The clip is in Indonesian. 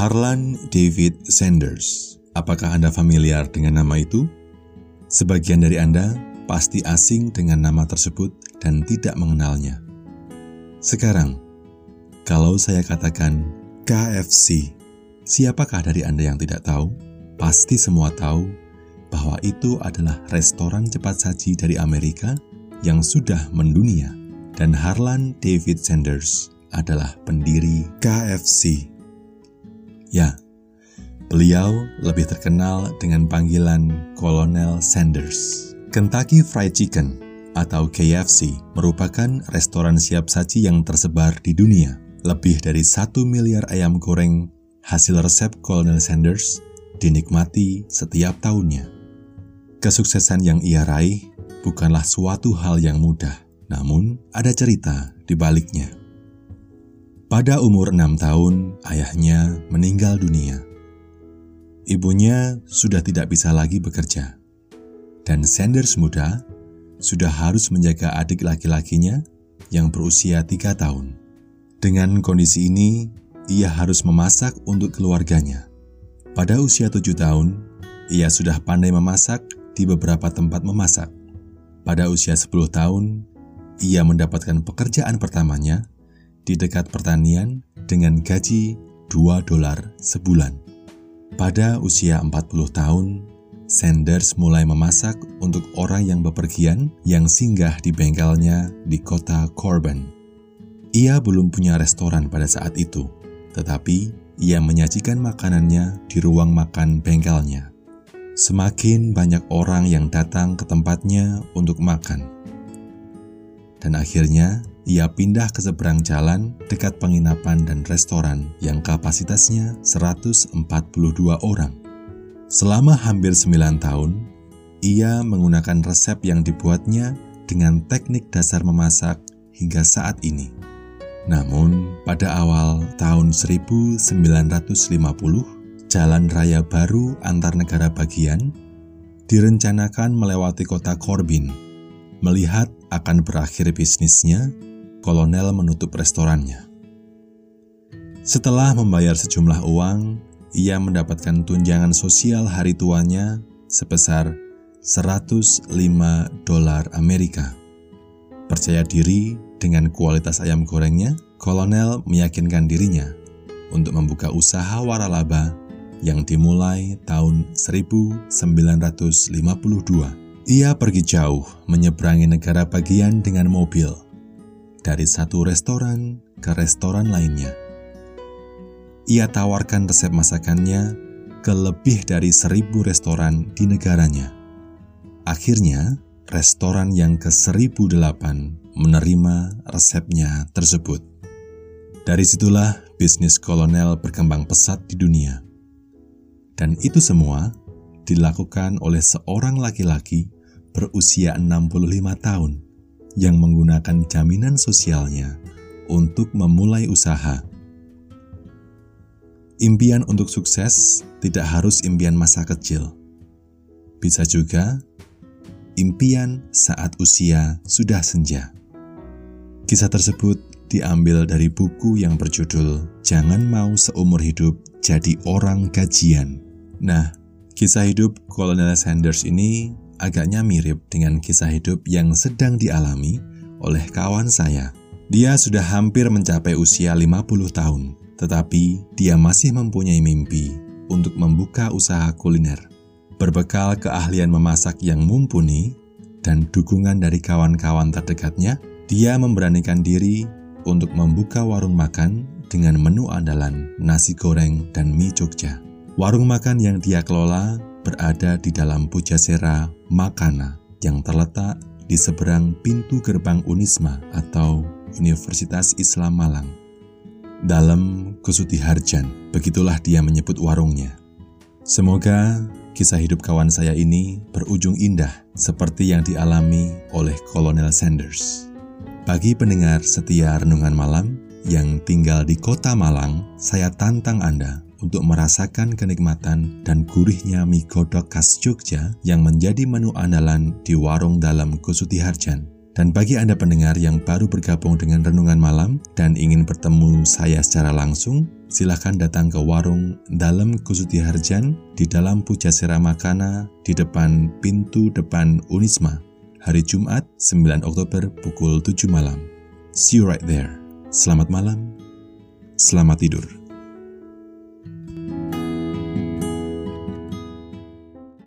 Harlan David Sanders. Apakah Anda familiar dengan nama itu? Sebagian dari Anda pasti asing dengan nama tersebut dan tidak mengenalnya. Sekarang, kalau saya katakan KFC, siapakah dari Anda yang tidak tahu? Pasti semua tahu bahwa itu adalah restoran cepat saji dari Amerika yang sudah mendunia dan Harlan David Sanders adalah pendiri KFC. Ya, beliau lebih terkenal dengan panggilan Kolonel Sanders. Kentucky Fried Chicken atau KFC merupakan restoran siap saji yang tersebar di dunia. Lebih dari satu miliar ayam goreng hasil resep Kolonel Sanders dinikmati setiap tahunnya. Kesuksesan yang ia raih bukanlah suatu hal yang mudah, namun ada cerita di baliknya. Pada umur enam tahun, ayahnya meninggal dunia. Ibunya sudah tidak bisa lagi bekerja, dan Sanders muda sudah harus menjaga adik laki-lakinya yang berusia tiga tahun. Dengan kondisi ini, ia harus memasak untuk keluarganya. Pada usia tujuh tahun, ia sudah pandai memasak di beberapa tempat memasak. Pada usia 10 tahun, ia mendapatkan pekerjaan pertamanya di dekat pertanian dengan gaji 2 dolar sebulan. Pada usia 40 tahun, Sanders mulai memasak untuk orang yang bepergian yang singgah di bengkelnya di kota Corbin. Ia belum punya restoran pada saat itu, tetapi ia menyajikan makanannya di ruang makan bengkelnya. Semakin banyak orang yang datang ke tempatnya untuk makan. Dan akhirnya ia pindah ke seberang jalan dekat penginapan dan restoran yang kapasitasnya 142 orang. Selama hampir 9 tahun, ia menggunakan resep yang dibuatnya dengan teknik dasar memasak hingga saat ini. Namun, pada awal tahun 1950, jalan raya baru antar negara bagian direncanakan melewati kota Corbin. Melihat akan berakhir bisnisnya, kolonel menutup restorannya. Setelah membayar sejumlah uang, ia mendapatkan tunjangan sosial hari tuanya sebesar 105 dolar Amerika. Percaya diri dengan kualitas ayam gorengnya, kolonel meyakinkan dirinya untuk membuka usaha waralaba yang dimulai tahun 1952. Ia pergi jauh menyeberangi negara bagian dengan mobil dari satu restoran ke restoran lainnya. Ia tawarkan resep masakannya ke lebih dari seribu restoran di negaranya. Akhirnya, restoran yang ke-1008 menerima resepnya tersebut. Dari situlah bisnis kolonel berkembang pesat di dunia. Dan itu semua dilakukan oleh seorang laki-laki berusia 65 tahun yang menggunakan jaminan sosialnya untuk memulai usaha. Impian untuk sukses tidak harus impian masa kecil. Bisa juga impian saat usia sudah senja. Kisah tersebut diambil dari buku yang berjudul Jangan Mau Seumur Hidup Jadi Orang Gajian. Nah, kisah hidup Kolonel Sanders ini agaknya mirip dengan kisah hidup yang sedang dialami oleh kawan saya. Dia sudah hampir mencapai usia 50 tahun, tetapi dia masih mempunyai mimpi untuk membuka usaha kuliner. Berbekal keahlian memasak yang mumpuni dan dukungan dari kawan-kawan terdekatnya, dia memberanikan diri untuk membuka warung makan dengan menu andalan nasi goreng dan mie Jogja. Warung makan yang dia kelola berada di dalam Pujasera Makana yang terletak di seberang pintu gerbang Unisma atau Universitas Islam Malang. Dalam Kusuti Harjan, begitulah dia menyebut warungnya. Semoga kisah hidup kawan saya ini berujung indah seperti yang dialami oleh Kolonel Sanders. Bagi pendengar setia renungan malam yang tinggal di kota Malang, saya tantang Anda untuk merasakan kenikmatan dan gurihnya mie godok khas Jogja yang menjadi menu andalan di warung dalam Kusutiharjan. Dan bagi Anda pendengar yang baru bergabung dengan Renungan Malam dan ingin bertemu saya secara langsung, silahkan datang ke warung Dalam Kusutiharjan di dalam Pujasera Makana di depan pintu depan Unisma. Hari Jumat 9 Oktober pukul 7 malam. See you right there. Selamat malam. Selamat tidur.